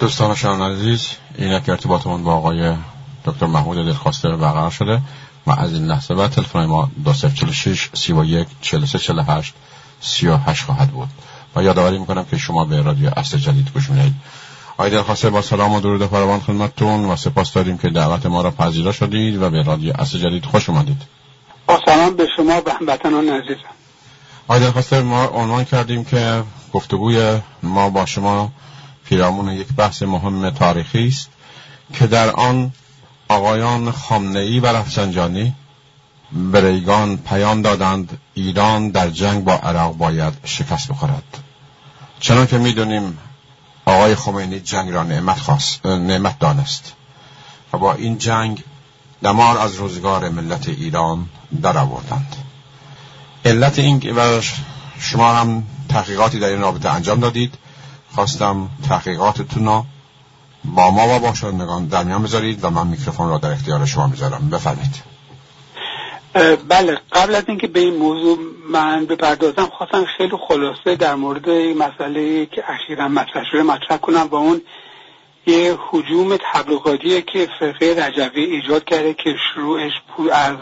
دوستان شما عزیز این یک ارتباطمون با آقای دکتر محمود دلخواسته برقرار شده و از این لحظه بعد تلفن ما 2046 31 43 48 38 خواهد بود. و یادآوری می‌کنم که شما به رادیو اصل جدید گوش می‌دهید. آقای دلخواسته با سلام و درود فراوان خدمتتون و سپاس داریم که دعوت ما را پذیرا شدید و به رادیو اصل جدید خوش اومدید. با سلام به شما و هموطنان عزیزم. آقای دلخواسته ما عنوان کردیم که گفتگوی ما با شما پیرامون یک بحث مهم تاریخی است که در آن آقایان خامنه‌ای و رفسنجانی به ریگان پیام دادند ایران در جنگ با عراق باید شکست بخورد. چنان که می‌دونیم آقای خمینی جنگ را نعمت, خواست، نعمت دانست و با این جنگ دمار از روزگار ملت ایران در آوردند. علت این و شما هم تحقیقاتی در این رابطه انجام دادید خواستم تحقیقاتتون رو با ما و با شنوندگان در میان بذارید و من میکروفون را در اختیار شما می‌ذارم. بفرمایید. بله قبل از اینکه به این موضوع من بپردازم خواستم خیلی خلاصه در مورد مسئله که اخیرا مطرح شده مطرح کنم و اون یه حجوم تبلیغاتی که فرقه رجوی ایجاد کرده که شروعش از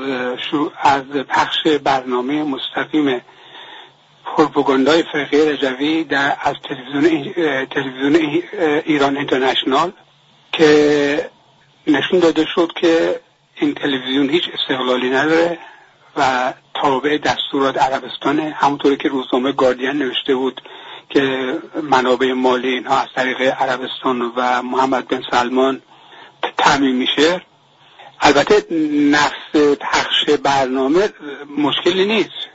شروع از پخش برنامه مستقیم پروپاگاندای فرقه رجوی در از تلویزیون تلویزیون ایران اینترنشنال که نشون داده شد که این تلویزیون هیچ استقلالی نداره و تابع دستورات عربستانه. همونطوری که روزنامه گاردین نوشته بود که منابع مالی اینها از طریق عربستان و محمد بن سلمان تعمین میشه. البته نفس پخش برنامه مشکلی نیست.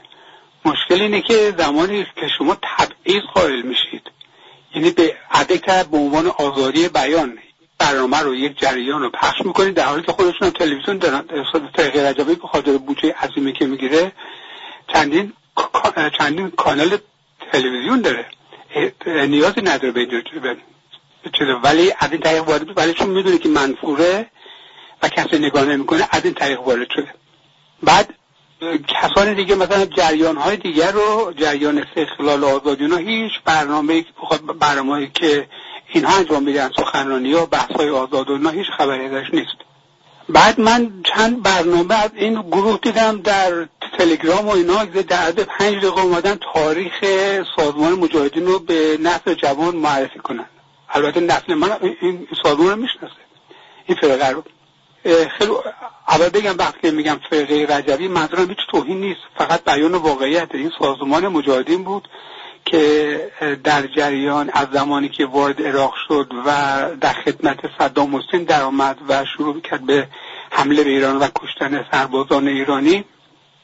مشکل اینه که زمانی که شما تبعیض قائل میشید. یعنی به عدک به عنوان آزادی بیان برنامه رو یک جریان رو پخش می‌کنید در حالی که خودشون تلویزیون دارن طریق رجبی به خاطر بودجه عظیمی که می‌گیره چندین چندین کانال تلویزیون داره. نیازی نداره به چیز ولی از این طریق وارد ولی چون می‌دونه که منفوره و کسی نگاه نمی‌کنه از این طریق وارد شده. بعد کسان دیگه مثلا جریان های دیگر رو جریان استقلال آزادی اینا هیچ برنامه برنامه که اینها انجام میدن سخنرانی و بحث های آزاد هیچ خبری ازش نیست. بعد من چند برنامه از این گروه دیدم در تلگرام و اینا در عدد پنج دقیقه اومدن تاریخ سازمان مجاهدین رو به نسل جوان معرفی کنن. البته نسل من این سازمان رو می‌شناسه. این فرقه رو. خیلی اول بگم وقتی میگم فرقه رجوی منظورم هیچ توهین نیست. فقط بیان واقعیت. این سازمان مجاهدین بود که در جریان از زمانی که وارد عراق شد و در خدمت صدام حسین درآمد و شروع کرد به حمله به ایران و کشتن سربازان ایرانی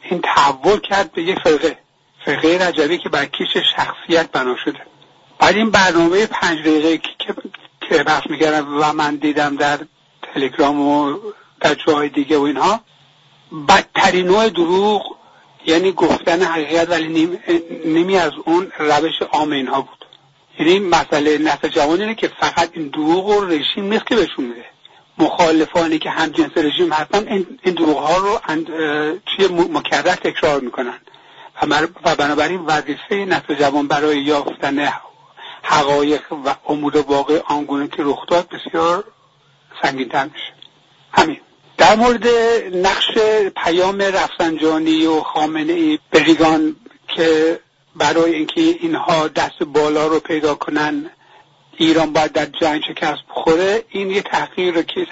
این تحول کرد به یک فرقه. فرقه رجوی که بر کیش شخصیت بنا شده. بعد این برنامه پنج دقیقه که بحث می‌کردم و من دیدم در تلگرام و در جای دیگه و اینها. بدترین نوع دروغ یعنی گفتن حقیقت ولی نمی از اون روش عام اینها بود. یعنی مسئله نسل جوان اینه که فقط این دروغ و رژیم نیست که بهشون میده. مخالفانی که هم جنس رژیم هستن این دروغ ها رو چیه؟ مکرر تکرار می‌کنن. و بنابراین وظیفه نسل جوان برای یافتن حقایق و امور واقع آنگونه که رخ داد بسیار سنگینتر. میشه همین. در مورد نقش پیام رفسنجانی و خامنه ای به که برای اینکه اینها دست بالا رو پیدا کنن ایران باید در جنگ شکست بخوره این یه تحقیق که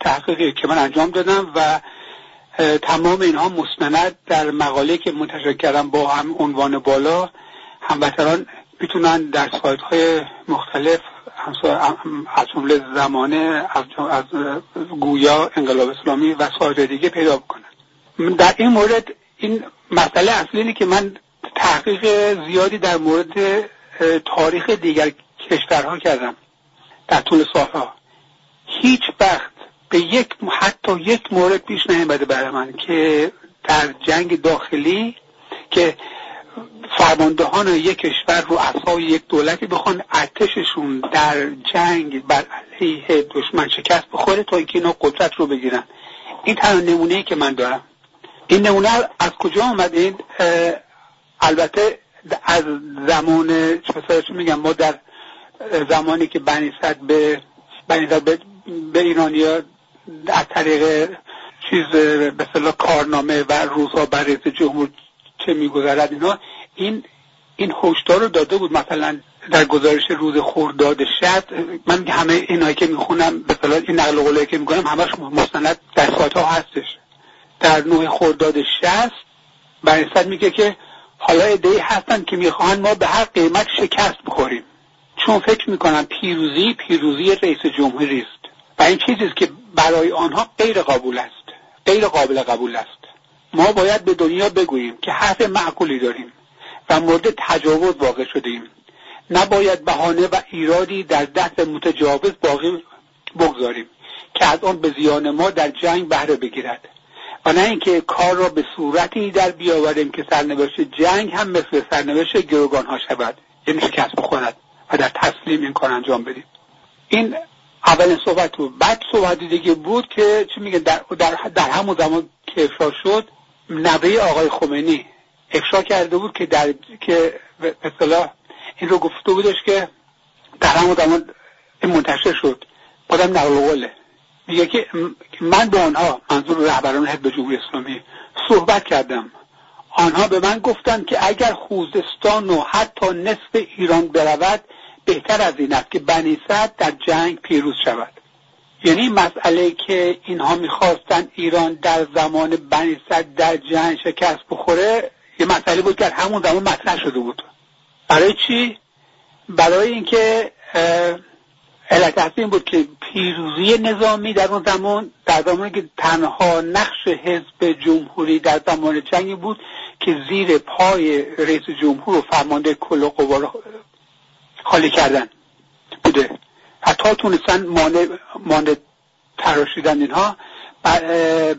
تحقیقی که من انجام دادم و تمام اینها مستند در مقاله که منتشر کردم با هم عنوان بالا. هموطنان می‌تونن در سایت های مختلف از جمله زمانه از, از گویا انقلاب اسلامی و سایت دیگه پیدا بکنن در این مورد این مسئله اصلی که من تحقیق زیادی در مورد تاریخ دیگر کشورها کردم در طول سالها. هیچ وقت به یک حتی یک مورد پیش نیامده برای من که در جنگ داخلی که فرماندهان یک کشور رو اصای یک دولتی بخوان ارتششون در جنگ بر علیه دشمن شکست بخوره تا اینکه اینا قدرت رو بگیرن. این تنها نمونه ای که من دارم. این نمونه از کجا آمده البته از زمان چه میگم؟ ما در زمانی که بنی به بنی به, به ایرانیا از طریق چیز به کارنامه و روزها بر جمهور چه میگذرد اینا این این هشدار رو داده بود مثلا در گزارش روز خورداد شد من همه اینایی که می‌خونم به این نقل قولی که می‌کنم همش مستند در ها هستش. در نوع خورداد شست برنسد میگه که حالا ادهی هستن که می‌خواهند ما به هر قیمت شکست بخوریم. چون فکر می‌کنم پیروزی پیروزی رئیس جمهوری است. و این چیزی که برای آنها غیر قابل است. غیر قابل قبول است. ما باید به دنیا بگوییم که حرف معقولی داریم. و مورد تجاوز واقع شدیم نباید بهانه و ایرادی در دست متجاوز باقی بگذاریم که از آن به زیان ما در جنگ بهره بگیرد. و نه اینکه کار را به صورتی در بیاوریم که سرنوشت جنگ هم مثل سرنوشت گروگان ها شود. یعنی شکست بخورد و در تسلیم این کار انجام بدیم. این اولین صحبت بود. بعد صحبت دیگه بود که چی میگه؟ در, در, در همون زمان که افشا شد نوه آقای خمینی افشا کرده بود که در که به اصطلاح این رو گفته بودش که در همون زمان منتشر شد. بادم نقل قوله میگه که من به آنها منظور رهبران حزب جمهوری اسلامی صحبت کردم. آنها به من گفتند که اگر خوزستان و حتی نصف ایران برود بهتر از این است که بنی در جنگ پیروز شود. یعنی مسئله که اینها می‌خواستن ایران در زمان بنی در جنگ شکست بخوره یه مسئله بود که همون زمان مطرح شده بود. برای چی؟ برای اینکه علت این بود که پیروزی نظامی در اون زمان در زمانی که تنها نقش حزب جمهوری در زمان جنگ بود که زیر پای رئیس جمهور و فرمانده کل قوا رو خالی کردن بوده. حتی تونستن مانع مانع تراشیدن اینها.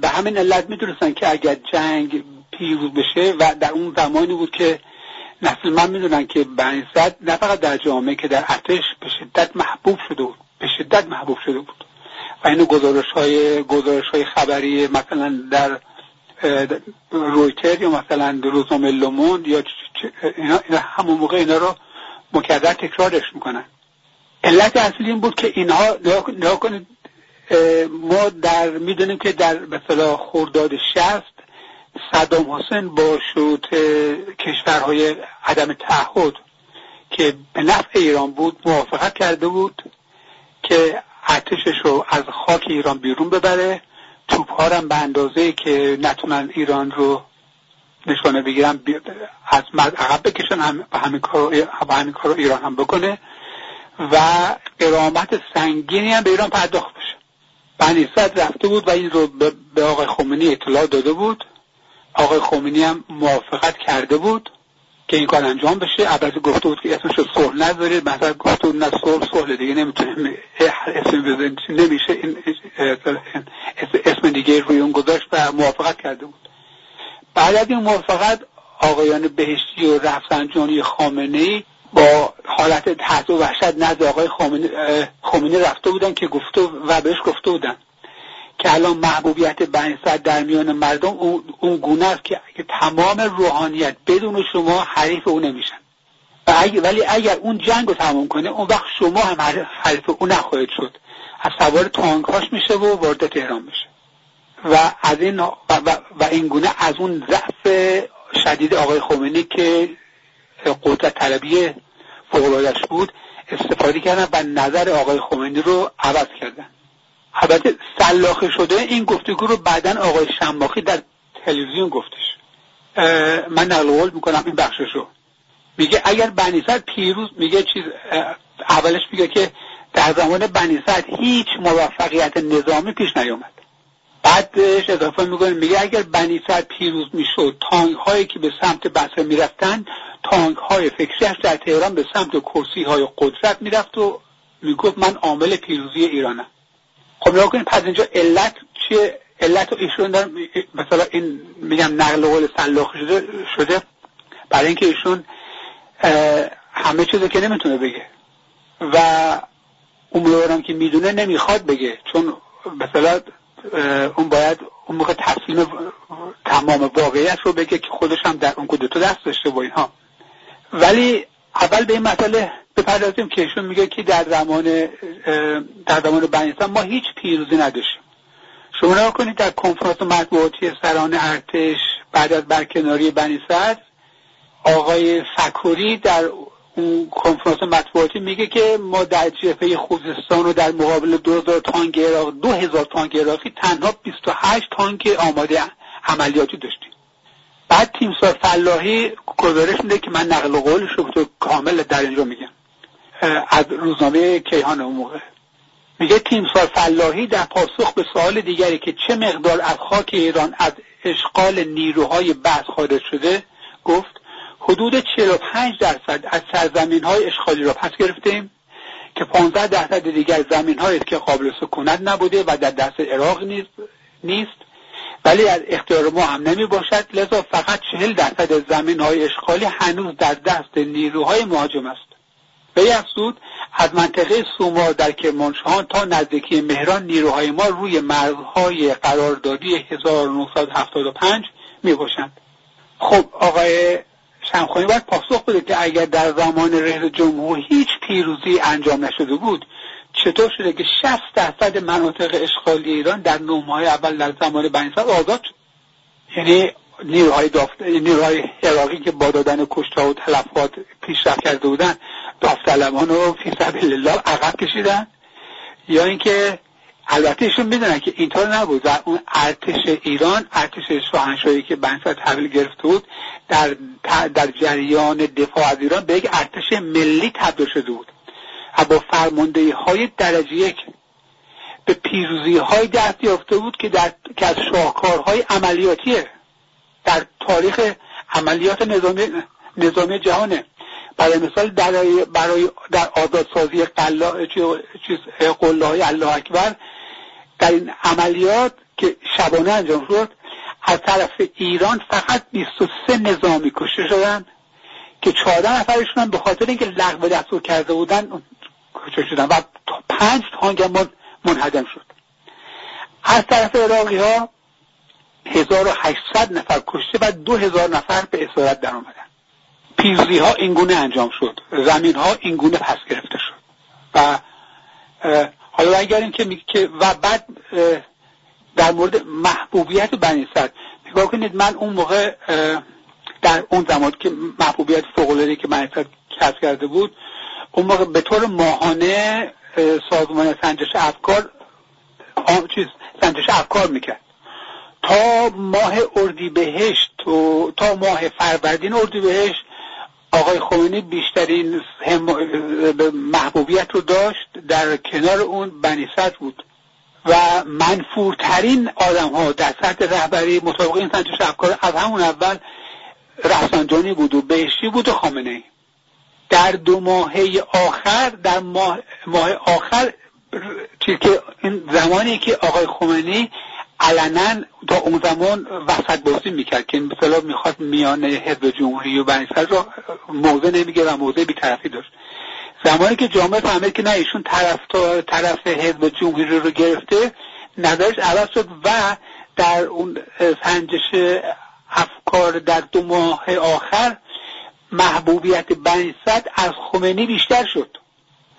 به همین علت می‌دونستن که اگر جنگ پیروز بشه و در اون زمانی بود که نسل من می‌دونن که بنیزد نه فقط در جامعه که در ارتش به شدت محبوب شده بود به شدت محبوب شده بود. و اینو گزارش های, گزارش های خبری مثلا در رویتر یا مثلا روزنامه لوموند یا اینا, اینا همون موقع اینا رو مکرر تکرارش می‌کنن. علت اصلی این بود که اینها نها کنید ما در می‌دونیم که در مثلا خورداد شست صدام حسین با شروط کشورهای عدم تعهد که به نفع ایران بود موافقت کرده بود که ارتشش رو از خاک ایران بیرون ببره. توپ هم به اندازه که نتونن ایران رو نشانه بگیرن از عقب بکشن هم به همین کار, ایران هم بکنه. و قرامت سنگینی هم به ایران پرداخت بشه. بنی رفته بود و این رو به آقای خمینی اطلاع داده بود. آقای خمینی هم موافقت کرده بود که این کار انجام بشه. البته گفته بود که اسمش صلح نذارید. مثلا گفته بود نه صلح صلح دیگه نمی‌تونه اسم نمیشه. این اسم دیگه روی اون گذاشت و موافقت کرده بود. بعد از این موافقت آقایان بهشتی و رفسنجانی خامنه ای با حالت تحت و وحشت نزد آقای خمینی رفته بودن که گفته و بهش گفته بودن. که الان محبوبیت بنی در میان مردم اون گونه است که تمام روحانیت بدون شما حریف او نمیشن. ولی اگر اون جنگ رو تمام کنه اون وقت شما هم حریف او نخواهید شد. از سوار تانکاش میشه و وارد تهران میشه. و از این و, و, این گونه از اون ضعف شدید آقای خمینی که قدرت طلبی فوقلادش بود استفاده کردن و نظر آقای خمینی رو عوض کردن. البته سلاخه شده این گفتگو رو بعدا آقای شماخی در تلویزیون گفتش. من نقل قول می‌کنم این بخشش رو. میگه اگر بنیصد پیروز میگه چیز اولش میگه که در زمان بنیصد هیچ موفقیت نظامی پیش نیامد بعدش اضافه می‌کنه میگه اگر بنیصد پیروز می‌شد تانک هایی که به سمت بصره می‌رفتن تانک های فکریش در تهران به سمت کرسی های قدرت می‌رفت و می‌گفت من عامل پیروزی ایرانم. خب نگاه کنید پس اینجا علت چیه؟ علت ایشون دارم مثلا این میگم نقل قول سلاخ شده شده. برای اینکه ایشون همه چیزو که نمی‌تونه بگه. و اون که می‌دونه نمی‌خواد بگه چون مثلا اون باید اون موقع تسلیم تمام واقعیت رو بگه که خودش هم در اون کدوتو دست داشته با اینها. ولی اول به این مسئله بپردازیم که ایشون میگه که در زمان در زمان بنی ما هیچ پیروزی نداشتیم. شما نگاه کنید در کنفرانس مطبوعاتی سران ارتش بعد از برکناری بنی آقای فکوری در اون کنفرانس مطبوعاتی میگه که ما در جبهه خوزستان و در مقابل 2000 تانک عراق 2000 تانک عراقی تنها 28 تانک آماده عملیاتی داشتیم. بعد تیمسار فلاحی گزارش میده که من نقل قولش رو کامل در اینجا میگم. از روزنامه کیهان اون موقع. میگه تیمسار فلاحی در پاسخ به سوال دیگری که چه مقدار از خاک ایران از اشغال نیروهای بحث خارج شده گفت حدود 45 درصد از سرزمین های اشغالی را پس گرفتیم که 15 درصد دیگر زمین هایی که قابل سکونت نبوده و در دست عراق نیست. ولی از اختیار ما هم نمی باشد. لذا فقط 40 درصد زمین های اشغالی هنوز در دست نیروهای مهاجم است. به افزود از منطقه سوما در کرمانشاهان تا نزدیکی مهران نیروهای ما روی مرزهای قراردادی 1975 می باشند خب آقای شمخانی باید پاسخ بده که اگر در زمان رئیس جمهور هیچ پیروزی انجام نشده بود چطور شده که 60 درصد مناطق اشغالی ایران در نه ماه اول در زمان بنی آزاد یعنی نیروهای دافت... نیروهای عراقی که با دادن کشته و تلفات پیشرفت کرده بودن داوطلبان رو فی سبیل الله عقب کشیدن. یا اینکه البته ایشون می‌دونن که اینطور نبود و اون ارتش ایران ارتش شاهنشاهی که بنسا تحویل گرفته بود در, در جریان دفاع از ایران به یک ارتش ملی تبدیل شده بود و با فرمانده های درجه یک به پیروزی های دست یافته بود که, در... که از شاهکارهای عملیاتیه در تاریخ عملیات نظامی, نظامی جهانه. برای مثال برای, برای در آزادسازی چیز قله های الله اکبر در این عملیات که شبانه انجام شد از طرف ایران فقط 23 نظامی کشته شدن که 14 نفرشون به خاطر اینکه لغو دستور کرده بودن کشته شدن و پنج تانگ منهدم شد. از طرف عراقی ها 1800 نفر کشته و 2000 نفر به اسارت در آمدن پیروزی ها اینگونه انجام شد. زمین ها اینگونه پس گرفته شد. و حالا برگردیم که که و بعد در مورد محبوبیت بنی صدر نگاه کنید من اون موقع در اون زمان که محبوبیت فوق که بنی صدر کسب کرده بود اون موقع به طور ماهانه سازمان سنجش افکار چیز سنجش افکار می‌کرد. تا ماه اردیبهشت و تا ماه فروردین اردیبهشت آقای خمینی بیشترین محبوبیت رو داشت در کنار اون بنی بود. و منفورترین آدم ها در سطح رهبری مطابق این سنجش افکار از همون اول رفسنجانی بود و بهشتی بود و خامنه در دو ماهه آخر در ماه, ماه آخر چیز که این زمانی که آقای خمینی علنا تا اون زمان وسط بازی می‌کرد که مثلا می‌خواد میان حزب جمهوری و بنیسر را موضع نمیگه و موضع بیطرفی داشت. زمانی که جامعه فهمید که نه ایشون طرف طرف حزب جمهوری رو گرفته نظرش عوض شد و در اون سنجش افکار در دو ماه آخر محبوبیت بنی از خمینی بیشتر شد.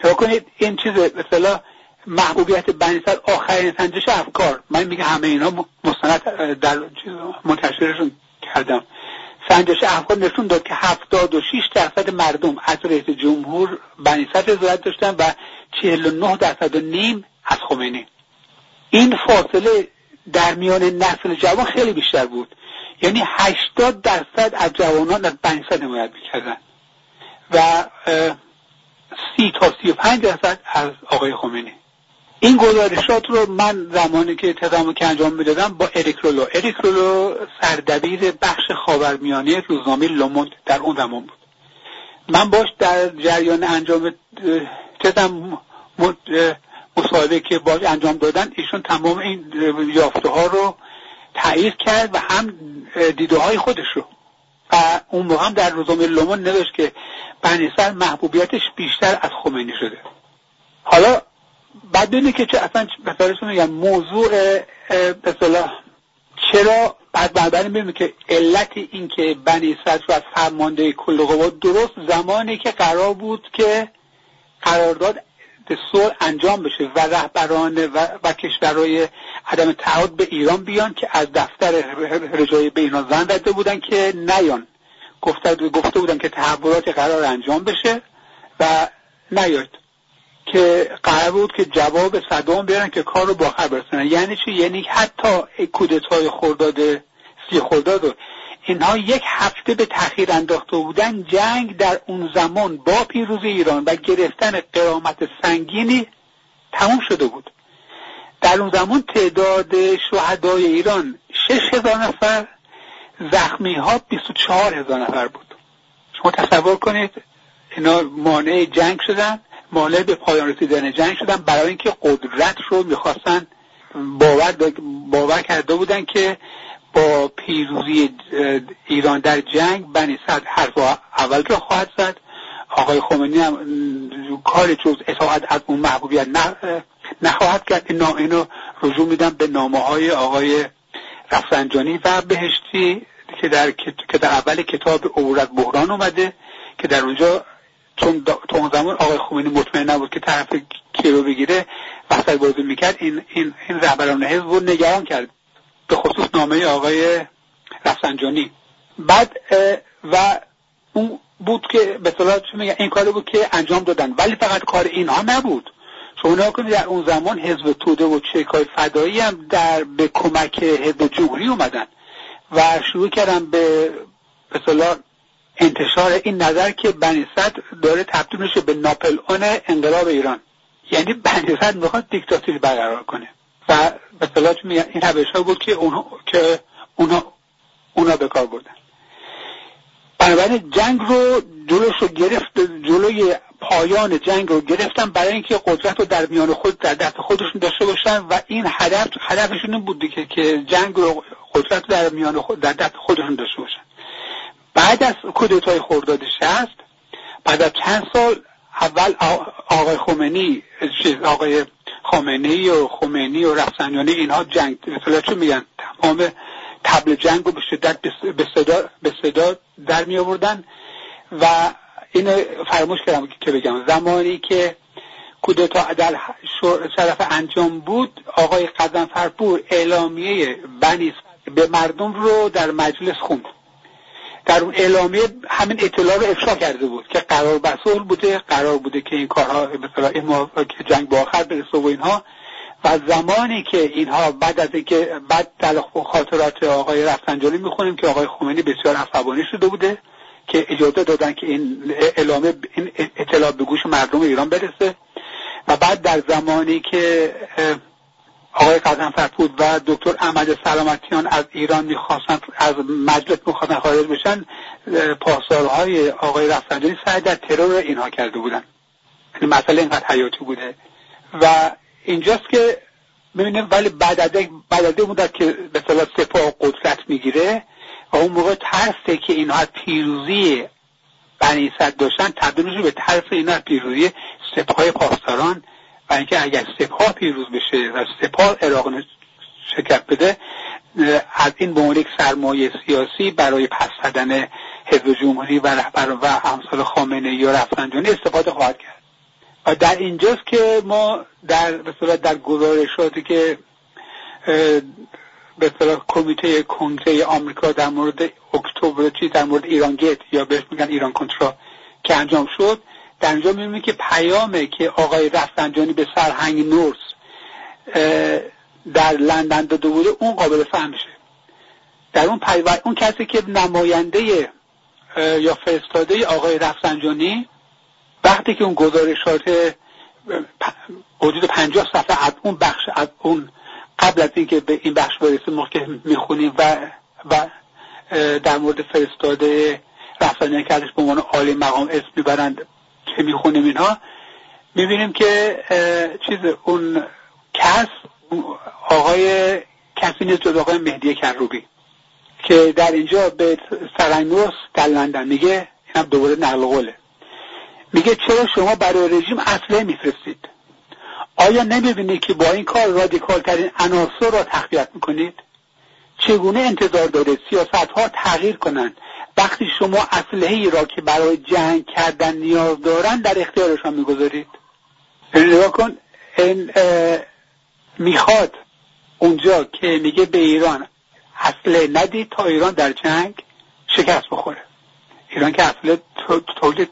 تا کنید این چیز مثلا محبوبیت بنی آخرین سنجش افکار. من میگه همه اینا مستند در منتشرشون کردم. سنجش افکار نشون داد که 76 درصد مردم از رئیس جمهور بنی صدر داشتن و 49 درصد و نیم از خمینی. این فاصله در میان نسل جوان خیلی بیشتر بود. یعنی 80 درصد از جوانان از بنی حمایت می‌کردن. و سی تا سی و پنج درصد از آقای خمینی. این گزارشات رو من زمانی که تدامو که انجام می‌دادم با اریک رولو اریک سردبیر بخش خاورمیانه روزنامه لوموند در اون زمان بود. من باش در جریان انجام تدم مصاحبه که باش انجام دادن ایشون تمام این یافته ها رو تایید کرد و هم دیده های خودش رو. و اون موقع هم در روزنامه لوموند نوشت که بنیسر محبوبیتش بیشتر از خمینی شده. حالا بعد ببینید که چه اصلا مثلا میگن موضوع به چرا بعد بعد ببینید که علت این که بنی صدر و فرمانده کل قوا درست زمانی که قرار بود که قرارداد به صلح انجام بشه و رهبران و, و کشورهای عدم تعهد به ایران بیان که از دفتر رجای به اینا زن بودن که نیان. گفته, گفته بودن که تحولات قرار انجام بشه و نیاد. که قرار بود که جواب صدام بیارن که کار رو با برسنن یعنی چی؟ یعنی حتی کودتای خرداد سی خرداد اینها یک هفته به تاخیر انداخته بودن. جنگ در اون زمان با پیروزی ایران و گرفتن قرامت سنگینی تموم شده بود. در اون زمان تعداد شهدای ایران شش هزار نفر زخمی ها بیست و چهار هزار نفر بود. شما تصور کنید اینا مانع جنگ شدن. مانع به پایان رسیدن جنگ شدن برای اینکه قدرت رو می‌خواستن باور, باور کرده بودن که با پیروزی ایران در جنگ بنی صد حرف اول رو خواهد زد. آقای خمینی هم کار جز اطاعت از اون محبوبیت نخواهد کرد. این اینو رجوع میدم به نامه های آقای رفسنجانی و بهشتی که در, که در اول کتاب عبورت بحران اومده که در اونجا چون اون زمان آقای خمینی مطمئن نبود که طرف کی رو بگیره وسط بازی می‌کرد این این این رهبران حزب رو نگران کرد. به خصوص نامه آقای رفسنجانی. بعد و اون بود که به صلاح این کاری بود که انجام دادن. ولی فقط کار اینها نبود. شما نگاه کنید در اون زمان حزب توده و چکای فدایی هم در به کمک حزب جمهوری اومدن و شروع کردن به به انتشار این نظر که بنی داره تبدیل میشه به ناپل اون انقلاب ایران. یعنی بنی می‌خواد دیکتاتوری برقرار کنه. و به این روش ها بود که اونها که اونها اونا به کار بردن. بنابراین جنگ رو جلوش رو گرفت جلوی پایان جنگ رو گرفتن برای اینکه قدرت رو در میان خود در دست خودشون داشته باشن و این هدف هدفشون این بود که که جنگ رو قدرت در میان خود در دست خودشون داشته باشن. بعد از کودتای خرداد شست بعد از چند سال اول آقای خمینی آقای خامنه و خمینی و رفسنجانی اینها جنگ مثلا چون میگن؟ تمام تبل جنگ رو به شدت به صدا, به صدا در می آوردن و اینو فراموش کردم که بگم. زمانی که کودتا در شرف انجام بود آقای قزنفرپور اعلامیه بنی به مردم رو در مجلس خوند. در اون اعلامیه همین اطلاع رو افشا کرده بود که قرار بسول بوده قرار بوده که این کارها مثلا که جنگ با آخر برسه و اینها. و زمانی که اینها بعد از اینکه بعد در خاطرات آقای رفسنجانی می‌خونیم که آقای خمینی بسیار عصبانی شده بوده که اجازه دادن که این اعلامه این اطلاع به گوش مردم ایران برسه. و بعد در زمانی که آقای فرپود و دکتر احمد سلامتیان از ایران می‌خواستن از مجلس می‌خواستن خارج بشن پاسدارهای آقای رفسنجانی سعی در ترور اینها کرده بودن. این مسئله اینقدر حیاتی بوده. و اینجاست که ببینیم ولی بعد از بعد از مدت که به صلاح سپاه قدرت می‌گیره و اون موقع ترسه که اینها پیروزی بنی داشتن تبدیل به ترس اینها پیروزی سپاه پاسداران. و اینکه اگر سپاه پیروز بشه و سپاه عراق شکست بده از این به یک سرمایه سیاسی برای پس زدن حزب جمهوری و رهبر و امثال خامنه یا رفسنجانی استفاده خواهد کرد. و در اینجاست که ما در به در گزارشاتی که به صورت کمیته کنگره آمریکا در مورد اکتبر چی در مورد ایران گیت یا بهش میگن ایران کنترا که انجام شد در اینجا که پیامه که آقای رفسنجانی به سرهنگ نورس در لندن داده بوده اون قابل فهم میشه در اون پیوست اون کسی که نماینده یا فرستاده آقای رفسنجانی وقتی که اون گزارشات حدود پنجاه صفحه از اون بخش از اون قبل از اینکه به این بخش برسه موقع می‌خونیم و و در مورد فرستاده رفسنجانی ازش به عنوان عالی مقام اسم می‌برند. که می‌خونیم اینها می‌بینیم که چیز اون کس آقای کسی نیست جز آقای مهدی کروبی که در اینجا به سرنگوس در لندن میگه اینم دوباره نقل قوله. میگه چرا شما برای رژیم اصله میفرستید؟ آیا نمی‌بینید که با این کار رادیکال ترین عناصر را تقویت می‌کنید؟ چگونه انتظار دارید سیاست ها تغییر کنند؟ وقتی شما اسلحه ای را که برای جنگ کردن نیاز دارن در اختیارشان می‌گذارید. یعنی نگاه کن این می‌خواد اونجا که میگه به ایران اصله ندید تا ایران در جنگ شکست بخوره. ایران که اصله تولید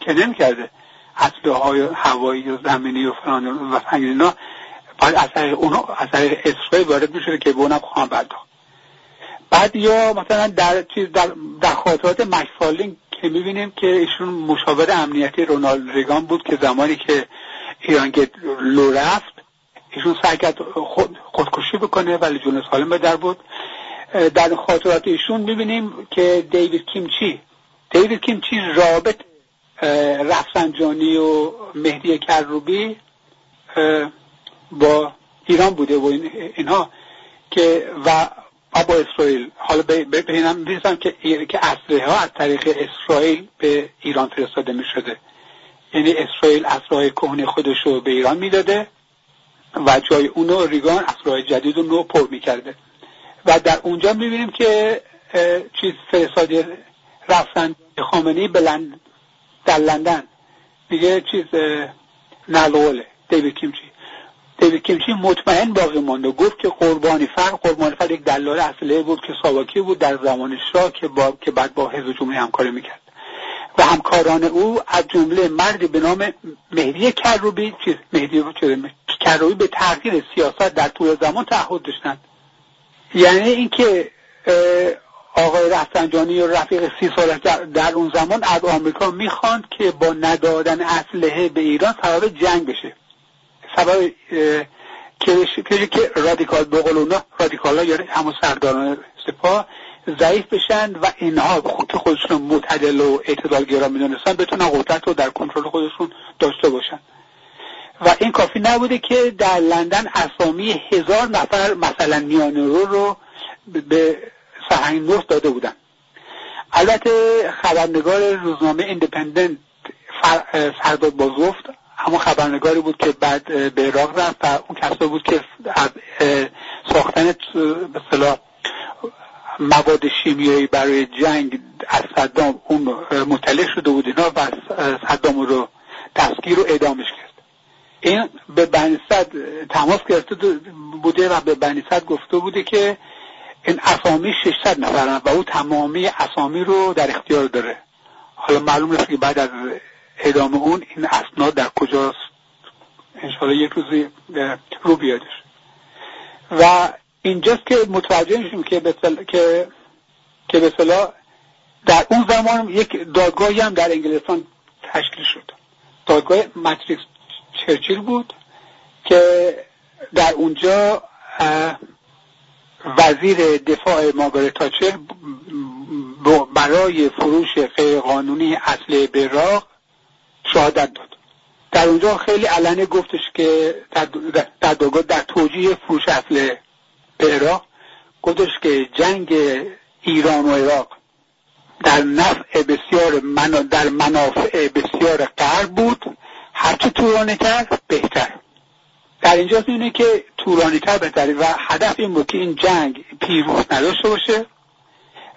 که نمی‌کرده. اصله های هوایی و زمینی و فلان و اینا باید از طریق اون از طریق اسرائیل وارد میشه که به اونم خواهم پرداخت. بعد یا مثلا در چیز در, در خاطرات مکفالینگ که می‌بینیم که ایشون مشاور امنیتی رونالد ریگان بود که زمانی که ایران که لو رفت ایشون سعی کرد خود خودکشی بکنه ولی جون سالم به در بود. در خاطرات ایشون می‌بینیم که دیوید کیمچی دیوید کیمچی رابط رفسنجانی و مهدی کروبی با ایران بوده و اینها که و با اسرائیل. حالا به اینم که که اسلحه ها از طریق اسرائیل به ایران فرستاده می شده یعنی اسرائیل اسلحه کهنه خودش رو به ایران می‌داده و جای اونو ریگان اسلحه جدید رو نو پر می‌کرده. و در اونجا می‌بینیم که چیز فرستادی رفتن خامنی به در لندن. میگه چیز نلوله. دیوید کیمچی. دیوید کیمچی مطمئن باقی مانده گفت که قربانی فر قربانی فر یک دلال اصله بود که ساواکی بود در زمان شاه که با که بعد با حزب جمهوری همکاری می‌کرد. و همکاران او از جمله مردی به نام مهدی کروبی چیز مهدی کروبی به تغییر سیاست در طول زمان تعهد داشتند. یعنی اینکه آقای رفسنجانی و رفیق سی سال در اون زمان از آمریکا می‌خواند که با ندادن اسلحه به ایران سبب جنگ بشه. سبب که که رادیکال بقول اونا رادیکال ها یعنی همون سرداران سپاه ضعیف بشن و اینها خود خودشون معتدل و اعتدالگرا می‌دونستن بتونن قدرت رو در کنترل خودشون داشته باشن. و این کافی نبوده که در لندن اسامی هزار نفر مثلا میانه رو رو به سهنگ نوست داده بودن. البته خبرنگار روزنامه اندپندنت سرداد بازگفت همون خبرنگاری بود که بعد به عراق رفت و اون کسا بود که ساختن به مواد شیمیایی برای جنگ از صدام اون مطلع شده بود اینا و صدام رو دستگیر رو اعدامش کرد. این به بنیصد تماس گرفته بوده و به بنیصد گفته بوده که این اسامی 600 نفرن و او تمامی اسامی رو در اختیار داره. حالا معلوم نیست که بعد از اعدام اون این اسناد در کجاست؟ انشاءالله یک روزی رو بیادش. و اینجاست که متوجه میشیم که به که که به در اون زمان یک دادگاهی هم در انگلستان تشکیل شد. دادگاه ماتریکس چرچیل بود که در اونجا وزیر دفاع ماگارت تاچر برای فروش غیرقانونی اصل براق شهادت داد. در اونجا خیلی علنه گفتش که در دادگاه در توجیه فروش اصل عراق گفتش که جنگ ایران و عراق در نفع بسیار من در منافع بسیار قرب بود. هرچه طولانی تر بهتر. در اینجا اینه که طولانی تر بهتره و هدف این بود که این جنگ پیروز نداشته باشه.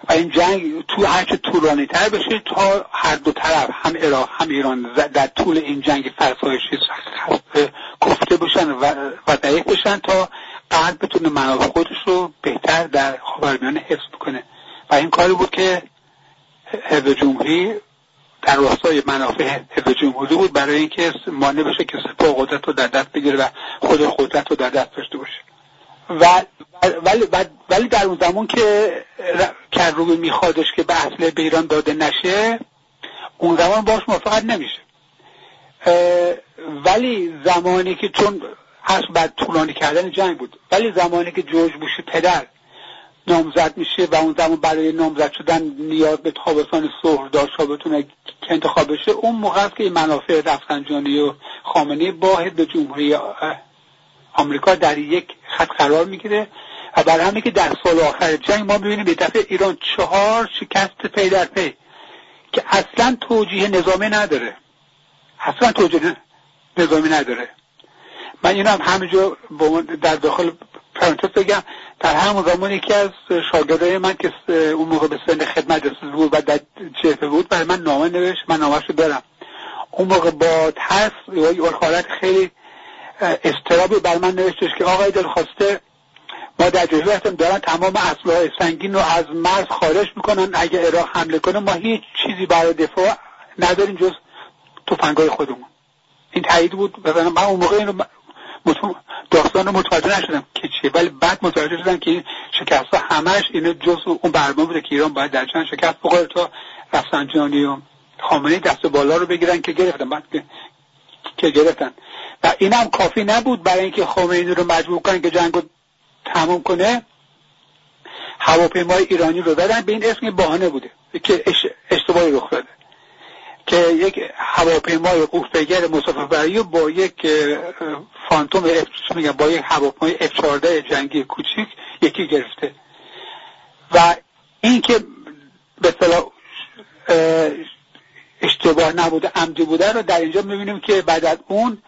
و این جنگ تو هرچه طولانی تر بشه تا هر دو طرف هم عراق هم ایران در طول این جنگ فرسایشی کفته بشن و, و ضعیف بشن تا قرد بتونه منابع خودش رو بهتر در خاورمیانه حفظ بکنه. و این کاری بود که حزب جمهوری در راستای منافع حزب جمهوری بود برای اینکه مانع بشه که سپاه قدرت رو در دست بگیره و خود قدرت رو در دست داشته باشه. و ولی, ولی در اون زمان که کروبی میخوادش که به اصله به ایران داده نشه اون زمان باش موافقت نمیشه. ولی زمانی که چون هست بعد طولانی کردن جنگ بود ولی زمانی که جورج بوش پدر نامزد میشه و اون زمان برای نامزد شدن نیاز به تابستان سهر داشت تا بتونه که انتخاب بشه اون موقع است که منافع رفسنجانی و خامنه با حزب جمهوری آمریکا در یک خط قرار می‌گیره و برای همین که در سال آخر جنگ ما ببینیم به دفعه ایران چهار شکست پی در پی که اصلا توجیه نظامی نداره. اصلا توجیه نظامی نداره. من اینم همینجا در داخل پرانتز بگم. در همون زمان یکی از شاگردای من که اون موقع به سن خدمت رسیده بود و در جبهه بود برای من نامه نوشت. من نامه رو دارم. اون موقع با ترس یا حالت خیلی استرابی بر من نوشتش که آقای دلخواسته ما در هستم دارن تمام اسلحه سنگین رو از مرز خارج می‌کنن. اگه عراق حمله کنه ما هیچ چیزی برای دفاع نداریم جز توفنگای خودمون. این تایید بود. مثلا من اون موقع اینو داستان رو متوجه نشدم که چیه. ولی بعد متوجه شدم که این شکست ها همش اینو جز اون برنامه بوده که ایران باید در چند شکست بخوره تا رفسنجانی و خامنه دست بالا رو بگیرن که گرفتن. بعد که گرفتن. و اینم کافی نبود برای اینکه خمینی رو مجبور کنن که جنگ رو تموم کنه. هواپیمای ایرانی رو دادن به این اسم بهانه بوده که اشتباهی رخ داده. که یک هواپیمای قوفگر مسافربری با یک فانتوم میگم با یک هواپیمای اف 14 جنگی کوچیک یکی گرفته. و این که به صلاح اشتباه نبوده عمدی بوده رو در اینجا می‌بینیم که بعد از اون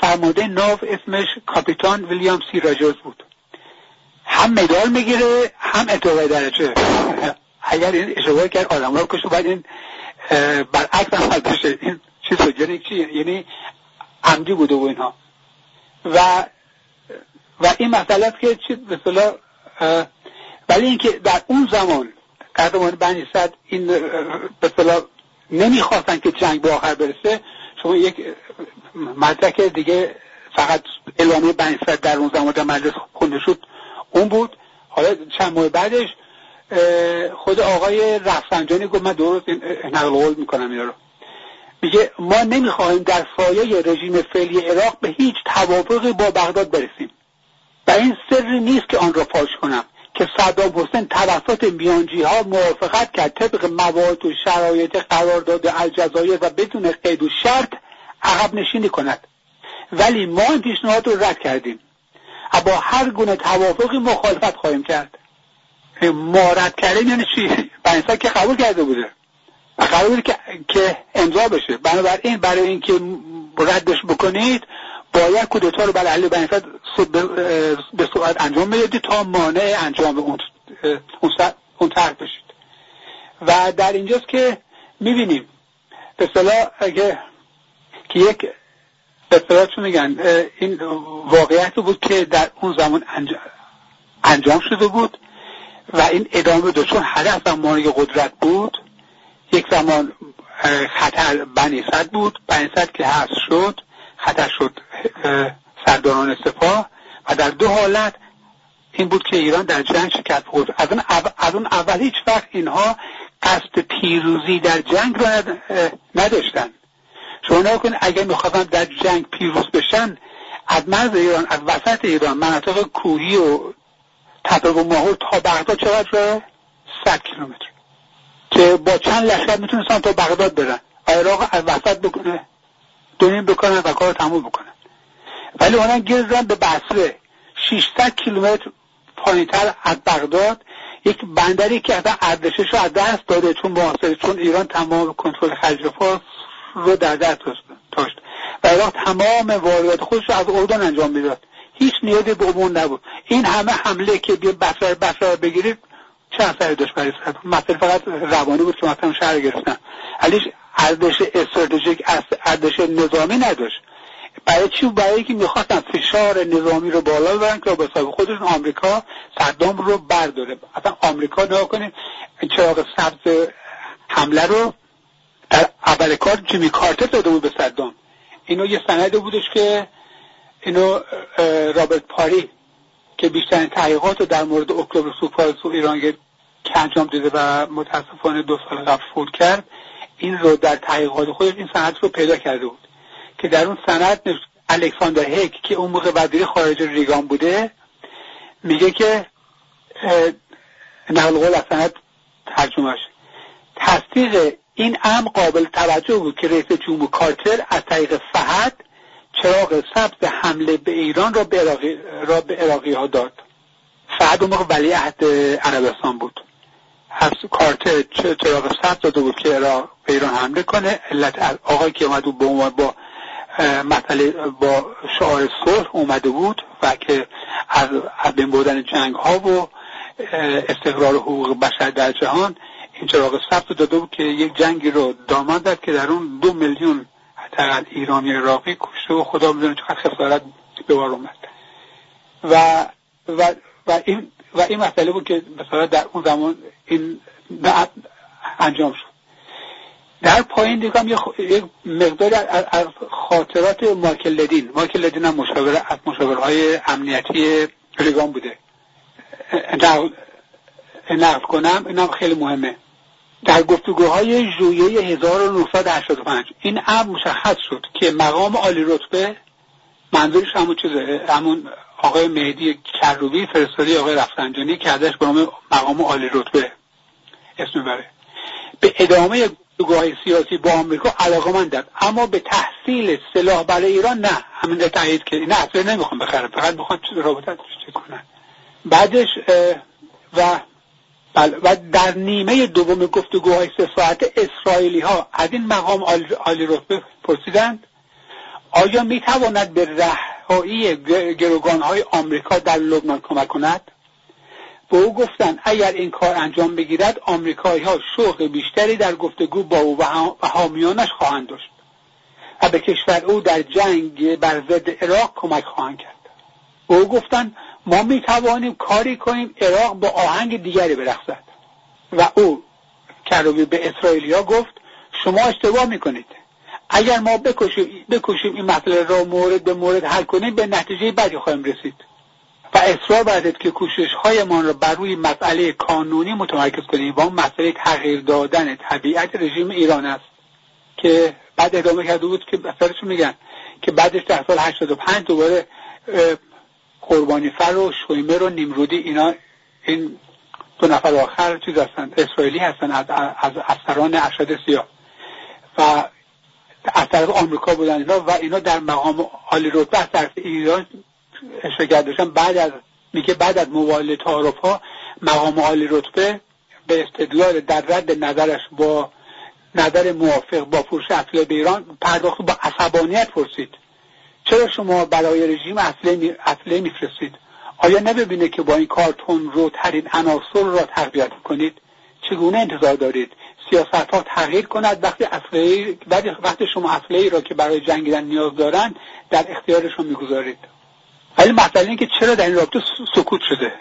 فرمانده ناو اسمش کاپیتان ویلیام سی راجرز بود. هم مدال می‌گیره هم اتفاقی درجه. اگر این اشتباه کرد آدم رو کشو باید این برعکس عمل بشه. این چیز یعنی چی؟ یعنی عمدی بوده و اینها. و و این مسئله که چی؟ به ولی اینکه در اون زمان قهرمان بنی صد این به نمی‌خواستن که جنگ به آخر برسه. شما یک مدرک دیگه فقط اعلامیه بنی صد در اون زمان در مجلس خونده شد اون بود. حالا چند ماه بعدش خود آقای رفسنجانی گفت من درست نقل قول می‌کنم اینا رو. میگه ما نمی‌خواهیم در سایه رژیم فعلی عراق به هیچ توافقی با بغداد برسیم. و این سری نیست که آن را فاش کنم. که صدام حسین توسط میانجی ها موافقت کرد. طبق مواد و شرایط قرارداد الجزایر و بدون قید و شرط عقب نشینی کند. ولی ما این پیشنهاد رو رد کردیم. با هر گونه توافقی مخالفت خواهیم کرد. ما رد کردیم یعنی چی؟ بنیسا که قبول کرده بوده. و قرار بوده که, امضا بشه. بنابراین برای اینکه ردش بکنید باید کودتا رو برای علی بنیصد به سرعت انجام می‌دادید تا مانع انجام اون اون طرح بشید. و در اینجاست که می‌بینیم به صلاح اگه که یک به چون میگن؟ این واقعیت بود که در اون زمان انجام, شده بود و این ادامه داشت. چون هدف زمانی قدرت بود یک زمان خطر بنیصد بود بنیصد که هست شد خطر شد سرداران سپاه و در دو حالت این بود که ایران در جنگ شکست خورد. از اون, از اون اول هیچ وقت اینها قصد پیروزی در جنگ رو نداشتن. شما نکنید اگر می‌خواستن در جنگ پیروز بشن از مرز ایران از وسط ایران مناطق کوهی و تپه و ماهور تا بغداد چقدر رو؟ صد کیلومتر. که با چند لشکر می‌تونستن تا بغداد برن. عراق از وسط بکنه دونیم بکنن و کار تموم بکنن ولی اونا گیر به بصره 600 کیلومتر پایینتر از بغداد. یک بندری که اصلا ارزشش رو از دست داده چون محاصره چون ایران تمام کنترل خلیج فارس رو در دست داشت و عراق تمام واردات خودش رو از اردن انجام می‌داد. هیچ نیازی به عمون نبود. این همه حمله که بیا بصره بصره بگیرید چه اثری داشت برای مثلا فقط روانی بود که مثلا شهر گرفتن. علیش ارزش استراتژیک ارزش نظامی نداشت. برای چی؟ برای اینکه می‌خواستن فشار نظامی رو بالا ببرن که به خودشون آمریکا صدام رو برداره. اصلا آمریکا نگاه کنید چراغ سبز حمله رو در اول کار جیمی کارتر داده بود به صدام. اینو یه سند بودش که اینو رابرت پاری که بیشترین تحقیقات رو در مورد اکتبر سوپار و ایران که انجام دیده و متاسفانه دو سال قبل فوت کرد این رو در تحقیقات خودش این سند رو پیدا کرده بود. که در اون سند الکساندر هیک که اون موقع وزیر خارجه ریگان بوده میگه که نقل قول از سند ترجمهش تصدیق این ام قابل توجه بود که رئیس جمهور کارتر از طریق فهد چراغ سبز حمله به ایران را به عراقی, را به عراقی ها داد. فهد اون موقع ولی عهد عربستان بود. از کارتر چراغ سبز داده بود که عراق به ایران حمله کنه. علت آقای که اومد با مسئله با شعار صلح اومده بود و که از, بین بردن جنگ ها و استقرار حقوق بشر در جهان این چراغ سبز داده بود که یک جنگی رو دامن داد که در اون دو میلیون حداقل ایرانی عراقی کشته و خدا می‌دونه چقدر خسارت به بار اومد. و و و این و این مسئله بود که مثلا در اون زمان این انجام شد. در پایین دیگم یک مقدار از خاطرات مایکل لدین. مایکل لدین هم مشاور از مشاورهای امنیتی ریگان بوده. نقل کنم اینم خیلی مهمه. در گفتگوهای ژوئیه 1985 این امر مشخص شد که مقام عالی رتبه منظورش همون چیزه. همون آقای مهدی کروبی فرستادی آقای رفسنجانی که ازش به مقام عالی رتبه اسم بره به ادامه گفتگوهای سیاسی با آمریکا علاقه من اما به تحصیل سلاح برای ایران نه. همین تایید که نه اصلا نمی‌خوام بخرم. فقط می‌خوام رابطه چه کنن بعدش و بله و در نیمه دوم گفتگوهای سه ساعت اسرائیلی ها از این مقام عالی رتبه پرسیدند. آیا می تواند به رهایی گروگان های آمریکا در لبنان کمک کند؟ به او گفتند اگر این کار انجام بگیرد آمریکایی ها شوق بیشتری در گفتگو با او و حامیانش خواهند داشت و به کشور او در جنگ بر ضد عراق کمک خواهند کرد. به او گفتند ما می توانیم کاری کنیم عراق با آهنگ دیگری برخصد و او کروبی به اسرائیلیا گفت شما اشتباه می‌کنید. اگر ما بکشیم, بکشیم این مسئله را مورد به مورد حل کنیم به نتیجه بدی خواهیم رسید. و اصرار بردید که کوشش هایمان را بر روی مسئله کانونی متمرکز کنیم و اون مسئله تغییر دادن طبیعت رژیم ایران است. که بعد ادامه کرده بود که اثرشون میگن که بعدش در سال 85 دوباره قربانی فر و شویمر و نیمرودی اینا این دو نفر آخر چیز هستن اسرائیلی هستن از از اثران ارشد سیاه. و از طرف آمریکا بودن اینا و اینا در مقام عالی رتبه از طرف ایران شرکت داشتن بعد از میگه بعد از موال تعارف ها مقام عالی رتبه به استدلال در رد نظرش با نظر موافق با فروش اسلحه به ایران پرداخت با عصبانیت پرسید. چرا شما برای رژیم اصله میفرستید؟ آیا نببینه که با این کارتون رو ترین عناصر را تقویت کنید چگونه انتظار دارید؟ سیاست ها تغییر کند وقتی اصله وقتی شما اصله را که برای جنگیدن نیاز دارند در اختیارشون می‌گذارید. ولی مسئله که چرا در این رابطه سکوت شده؟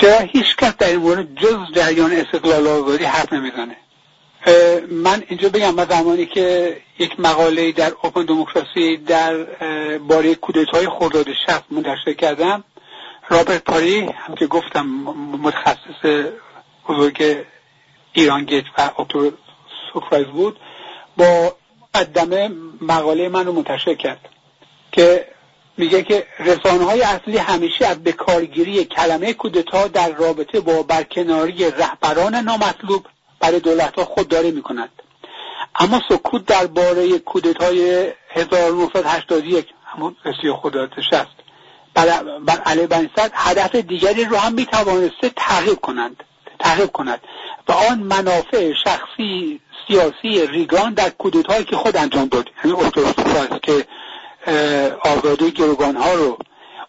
چرا هیچ کس در این مورد جز جریان استقلال آزادی حرف نمی‌زنه؟ من اینجا بگم من زمانی که یک مقاله در اوپن دموکراسی در باره های خرداد شخص منتشر کردم. رابرت پاری هم که گفتم متخصص بزرگ ایران گیت و اکتور سوکرایز بود با مقدمه مقاله من رو منتشر کرد که میگه که رسانه های اصلی همیشه از بکارگیری کلمه کودتا در رابطه با برکناری رهبران نامطلوب برای دولت ها خودداری می‌کنند اما سکوت درباره کودتای 1981 همون رسی خدادت است بر, علی بنیصد هدف دیگری رو هم می‌توانسته تعقیب کنند تعقیب کند. و آن منافع شخصی سیاسی ریگان در کودتایی که خود انجام داد. یعنی که آزادی گروگان ها رو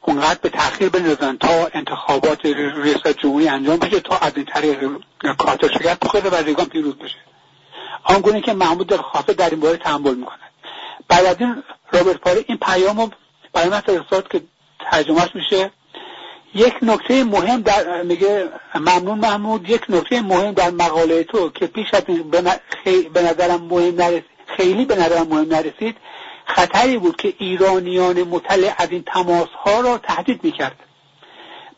اونقدر به تاخیر بندازن تا انتخابات ریاست جمهوری انجام بشه تا از این طریق کارتر شکست بخوره و ریگان پیروز بشه. آنگونه که محمود خاصه در این باره تحمل می‌کنه بعد از این رابرت پاره این پیام رو برای من فرستاد که ترجمهش میشه. یک نکته مهم در میگه ممنون محمود یک نکته مهم در مقاله تو که پیش از این به نظرم مهم نرسید خیلی به نظرم مهم نرسید. خطری بود که ایرانیان مطلع از این تماس ها را تهدید می‌کرد.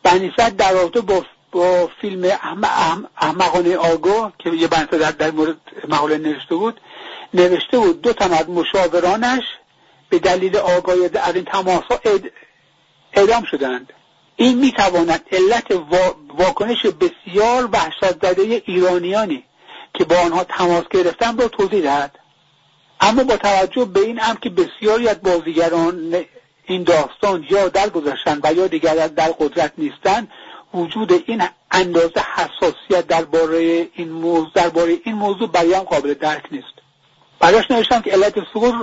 بنیصد در رابطه با, فیلم احمقانه آگو که یه بنیصد در, در مورد مقاله نوشته بود نوشته بود دو تن از مشاورانش به دلیل آگاهی از این تماس ها اعدام شدند. این می‌تواند علت واکنش بسیار وحشت زده ایرانیانی که با آنها تماس گرفتن را توضیح دهد. اما با توجه به این هم که بسیاری از بازیگران این داستان یا درگذشتن و یا دیگر در قدرت نیستند وجود این اندازه حساسیت درباره این موضوع درباره این موضوع برایم قابل درک نیست. براش نوشتم که علت سقوط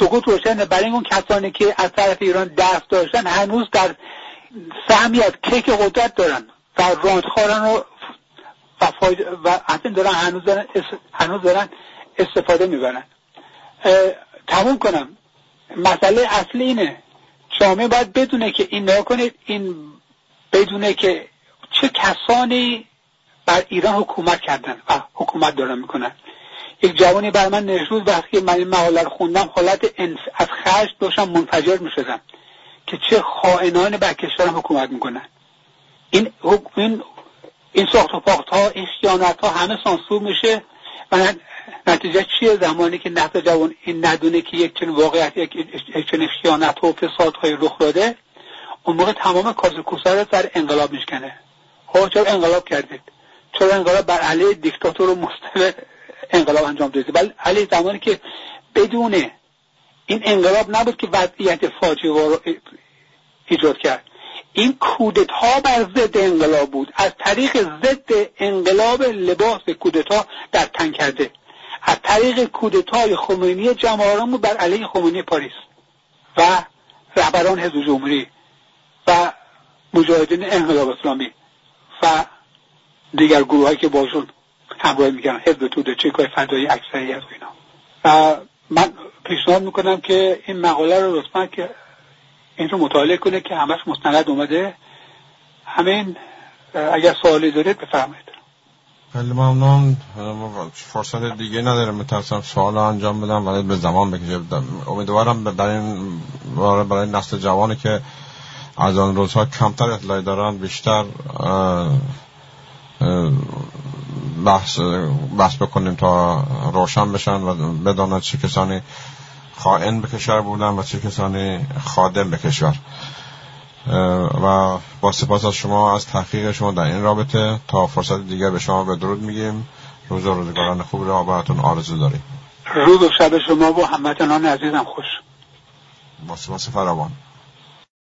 سقوط روشن برای اون کسانی که از طرف ایران دست داشتن هنوز در سهمی از کیک قدرت دارن و راندخارن و و, و دارن هنوز دارن, هنوز دارن استفاده می‌برن تموم کنم. مسئله اصلی اینه. جامعه باید بدونه که این نگاه کنید این بدونه که چه کسانی بر ایران حکومت کردن و حکومت دارن می‌کنن. یک جوانی بر من نشود وقتی من این مقاله رو خوندم حالت از خشم داشتم منفجر می‌شدم که چه خائنان بر کشورم حکومت می‌کنن. این این این ساخت و پاخت ها این خیانت ها همه سانسور میشه. و نتیجه چیه؟ زمانی که نقد جوان این ندونه که یک چنین واقعیت یک, چنین خیانت و فساد های رخ داده اون موقع تمام کاز رو سر انقلاب میشکنه خب چرا انقلاب کردید؟ چرا انقلاب بر علیه دیکتاتور و مستبد انقلاب انجام دادید؟ ولی علیه زمانی که بدون این انقلاب نبود که وضعیت فاجعه ایجاد کرد. این کودتا بر ضد انقلاب بود. از طریق ضد انقلاب لباس کودتا در تن کرده. از طریق کودتای خمینی جمهوران بر علیه خمینی پاریس و رهبران حزب جمهوری و مجاهدین انقلاب اسلامی و دیگر گروه که باشون همراهی می‌کنن حزب توده چکای فدایی اکثریت و اینا. و من پیشنهاد می‌کنم که این مقاله رو لطفا که این رو مطالعه کنه که همش مستند اومده. همین اگر سوالی دارید بفرمایید. خیلی ممنون. فرصت دیگه ندارم میترسم سوال انجام بدم ولی به زمان بکشه. امیدوارم برای این برای نسل جوانی که از آن روزها کمتر اطلاعی دارن بیشتر بحث, بحث بکنیم تا روشن بشن و بدانند چه کسانی خائن به کشور بودن و چه کسانی خادم به کشور. و با سپاس از شما از تحقیق شما در این رابطه. تا فرصت دیگر به شما به درود میگیم. روز و روزگاران خوب را براتون آرزو داریم. روز و شب شما و هموطنان عزیزم خوش. با سپاس فراوان.